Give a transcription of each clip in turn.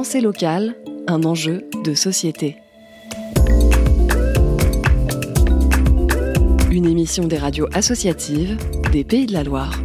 Pensée locale, un enjeu de société. Une émission des radios associatives des Pays de la Loire.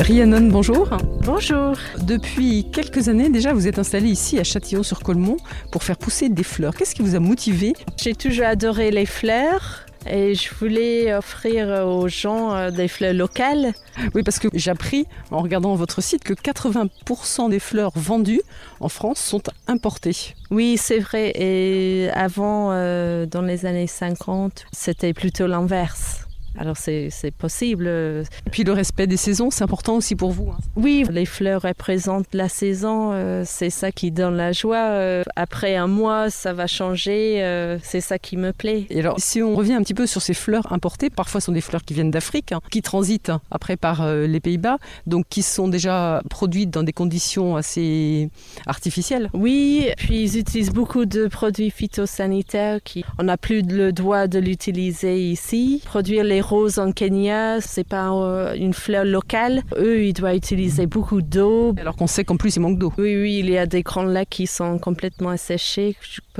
Rhiannon, bonjour. Bonjour. Depuis quelques années déjà, vous êtes installée ici à Châtillon-sur-Colmont pour faire pousser des fleurs. Qu'est-ce qui vous a motivé J'ai toujours adoré les fleurs. Et je voulais offrir aux gens euh, des fleurs locales. Oui, parce que j'ai appris en regardant votre site que 80% des fleurs vendues en France sont importées. Oui, c'est vrai. Et avant, euh, dans les années 50, c'était plutôt l'inverse. Alors c'est possible. Et puis le respect des saisons, c'est important aussi pour vous. Hein. Oui, les fleurs représentent la saison, euh, c'est ça qui donne la joie. Euh, après un mois, ça va changer, euh, c'est ça qui me plaît. Et alors si on revient un petit peu sur ces fleurs importées, parfois ce sont des fleurs qui viennent d'Afrique, hein, qui transitent après par les Pays-Bas, donc qui sont déjà produites dans des conditions assez artificielles. Oui, puis ils utilisent beaucoup de produits phytosanitaires qui on n'a plus le droit de l'utiliser ici. Produire les roses en Kenya, c'est pas euh, une fleur locale. Eux, ils doivent utiliser beaucoup d'eau. Alors qu'on sait qu'en plus, il manque d'eau. Oui, oui, il y a des grands lacs qui sont complètement asséchés.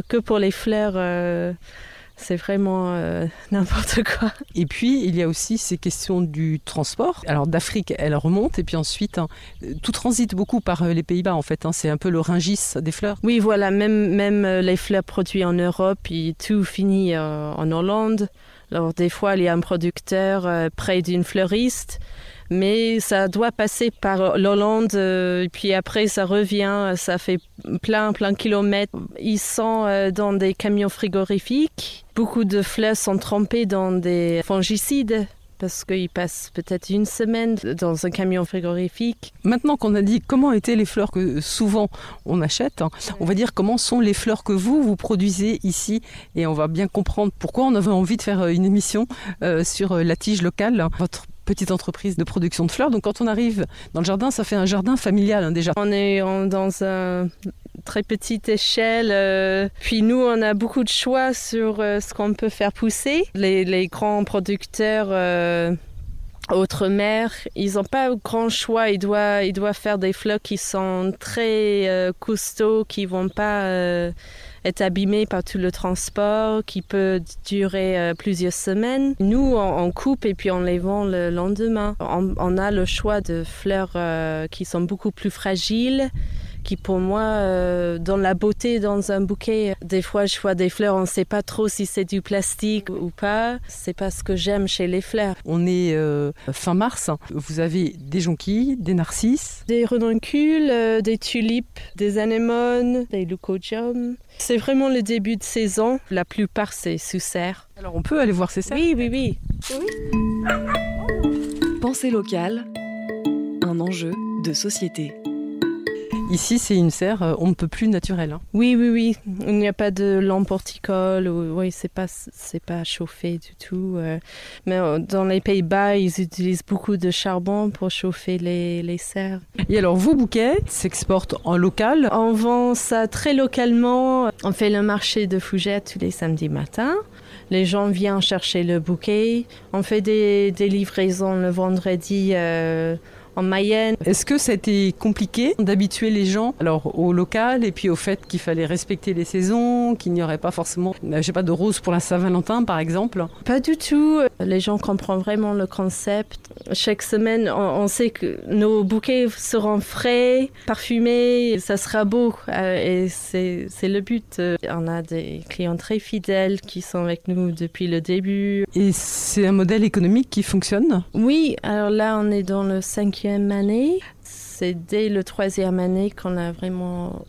Que pour les fleurs. Euh, c'est vraiment euh, n'importe quoi. Et puis, il y a aussi ces questions du transport. Alors, d'Afrique, elle remonte, et puis ensuite, hein, tout transite beaucoup par les Pays-Bas, en fait. Hein. c'est un peu le ringis des fleurs. Oui, voilà, même, même les fleurs produites en Europe, et tout finit en Hollande. Alors des fois, il y a un producteur euh, près d'une fleuriste, mais ça doit passer par l'Hollande, euh, puis après ça revient, ça fait plein, plein de kilomètres. Ils sont euh, dans des camions frigorifiques. Beaucoup de fleurs sont trempées dans des fongicides parce qu'ils passent peut-être une semaine dans un camion frigorifique. Maintenant qu'on a dit comment étaient les fleurs que souvent on achète, hein, on va dire comment sont les fleurs que vous, vous produisez ici et on va bien comprendre pourquoi on avait envie de faire euh, une émission euh, sur euh, la tige locale, votre petite entreprise de production de fleurs. Donc quand on arrive dans le jardin, ça fait un jardin familial hein, déjà. On est dans un très petite échelle. Euh, puis nous, on a beaucoup de choix sur euh, ce qu'on peut faire pousser. Les, grands producteurs euh, mer ils n'ont pas grand choix. Ils doivent, ils doivent faire des fleurs qui sont très euh, costauds, qui vont pas être abîmés par tout le transport, qui peut durer plusieurs semaines. Nous, on, coupe et puis on les vend le lendemain. On a le choix de fleurs qui sont beaucoup plus fragiles qui pour moi euh, dans la beauté dans un bouquet. Des fois je vois des fleurs, on ne sait pas trop si c'est du plastique ou pas. C'est pas ce que j'aime chez les fleurs. On est euh, fin mars, vous avez des jonquilles, des narcisses, des redoncules, euh, des tulipes, des anémones, des leucodium. C'est vraiment le début de saison. La plupart c'est sous serre. Alors on peut aller voir ces serres Oui, oui, oui. oui. Pensée locale, un enjeu de société. Ici, c'est une serre, euh, on ne peut plus naturelle. Hein. Oui, oui, oui. Il n'y a pas de lampe horticole. Ou, oui, c'est pas, c'est pas chauffé du tout. Euh. Mais euh, dans les Pays-Bas, ils utilisent beaucoup de charbon pour chauffer les, les serres. Et alors, vos bouquets s'exportent en local? On vend ça très localement. On fait le marché de Fougères tous les samedis matins. Les gens viennent chercher le bouquet. On fait des, des livraisons le vendredi en Mayenne. Est-ce que ça a été compliqué d'habituer les gens alors au local et puis au fait qu'il fallait respecter les saisons, qu'il n'y aurait pas forcément, euh, je sais pas, de roses pour la Saint-Valentin par exemple? Pas du tout. Les gens comprennent vraiment le concept. Chaque semaine, on, sait que nos bouquets seront frais, parfumés, ça sera beau euh, et c'est le but. On a des clients très fidèles qui sont avec nous depuis le début. Et c'est un modèle économique qui fonctionne? Oui, alors là on est dans le cinquième année. C'est dès le troisième année qu'on a vraiment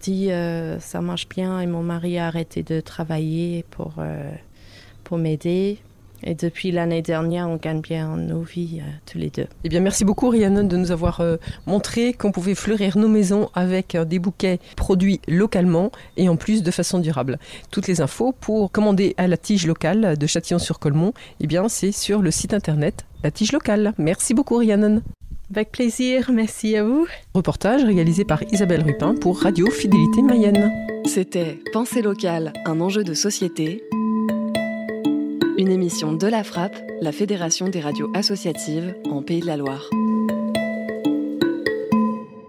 dit euh, ça marche bien et mon mari a arrêté de travailler pour, euh, pour m'aider. Et depuis l'année dernière, on gagne bien nos vies euh, tous les deux. Eh bien, merci beaucoup Rhiannon de nous avoir montré qu'on pouvait fleurir nos maisons avec des bouquets produits localement et en plus de façon durable. Toutes les infos pour commander à la tige locale de Châtillon-sur-Colmont, eh bien, c'est sur le site internet La Tige Locale. Merci beaucoup Rhiannon. Avec plaisir, merci à vous. Reportage réalisé par Isabelle Rupin pour Radio Fidélité Mayenne. C'était Pensée locale, un enjeu de société. Une émission de la Frappe, la Fédération des radios associatives en Pays de la Loire.